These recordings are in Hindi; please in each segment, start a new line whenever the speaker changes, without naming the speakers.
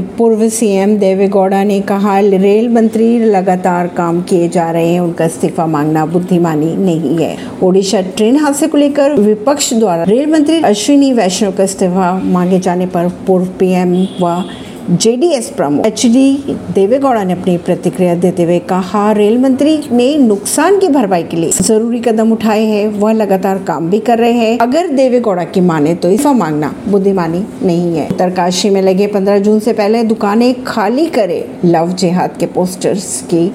पूर्व सीएम देवेगौड़ा ने कहा, रेल मंत्री लगातार काम किए जा रहे हैं, उनका इस्तीफा मांगना बुद्धिमानी नहीं है। ओडिशा ट्रेन हादसे को लेकर विपक्ष द्वारा रेल मंत्री अश्विनी वैष्णव का इस्तीफा मांगे जाने पर पूर्व पीएम व जेडीएस प्रमुख एच डी देवेगौड़ा ने अपनी प्रतिक्रिया देते हुए कहा, रेल मंत्री ने नुकसान की भरपाई के लिए ज़रूरी कदम उठाए हैं। वह लगातार काम भी कर रहे हैं। अगर देवेगौड़ा की माने तो इस्तीफा मांगना बुद्धिमानी नहीं है। उत्तरकाशी में लगे 15 जून से पहले दुकानें खाली करे। लव जिहाद के पोस्टर्स की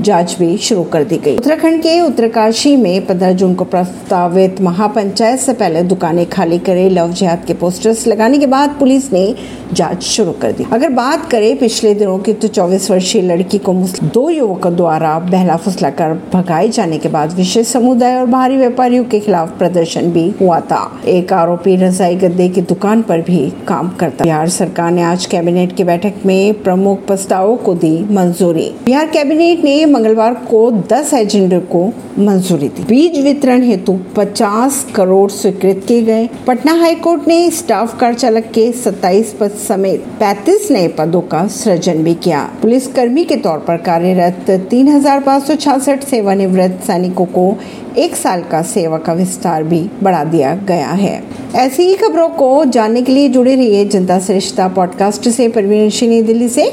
जाँच भी शुरू कर दी गई। उत्तराखंड के उत्तरकाशी में 15 जून को प्रस्तावित महापंचायत से पहले दुकानें खाली करे, लव जिहाद के पोस्टर्स लगाने के बाद पुलिस ने जाँच शुरू कर दी। अगर बात करें, पिछले दिनों की तो 24 वर्षीय लड़की को दो युवकों द्वारा बहला फुसला कर भगाए जाने के बाद विशेष समुदाय और बाहरी व्यापारियों के खिलाफ प्रदर्शन भी हुआ था। एक आरोपी रजाई गद्दे की दुकान पर भी काम करता बिहार सरकार ने आज कैबिनेट की बैठक में प्रमुख प्रस्तावों को दी मंजूरी। बिहार कैबिनेट ने मंगलवार को 10 एजेंडे को मंजूरी दी। बीज वितरण हेतु 50 करोड़ स्वीकृत किए गए। पटना हाईकोर्ट ने स्टाफ कार चालक के 27 पद समेत 35 नए पदों का सृजन भी किया। पुलिस कर्मी के तौर पर कार्यरत तीन हज़ार पाँच सौ छियासठ सेवानिवृत्त सैनिकों को एक साल का सेवा का विस्तार भी बढ़ा दिया गया है। ऐसी ही खबरों को जानने के लिए जुड़े रहिए जनता श्रेष्ठता पॉडकास्ट से। परवीन दिल्ली से।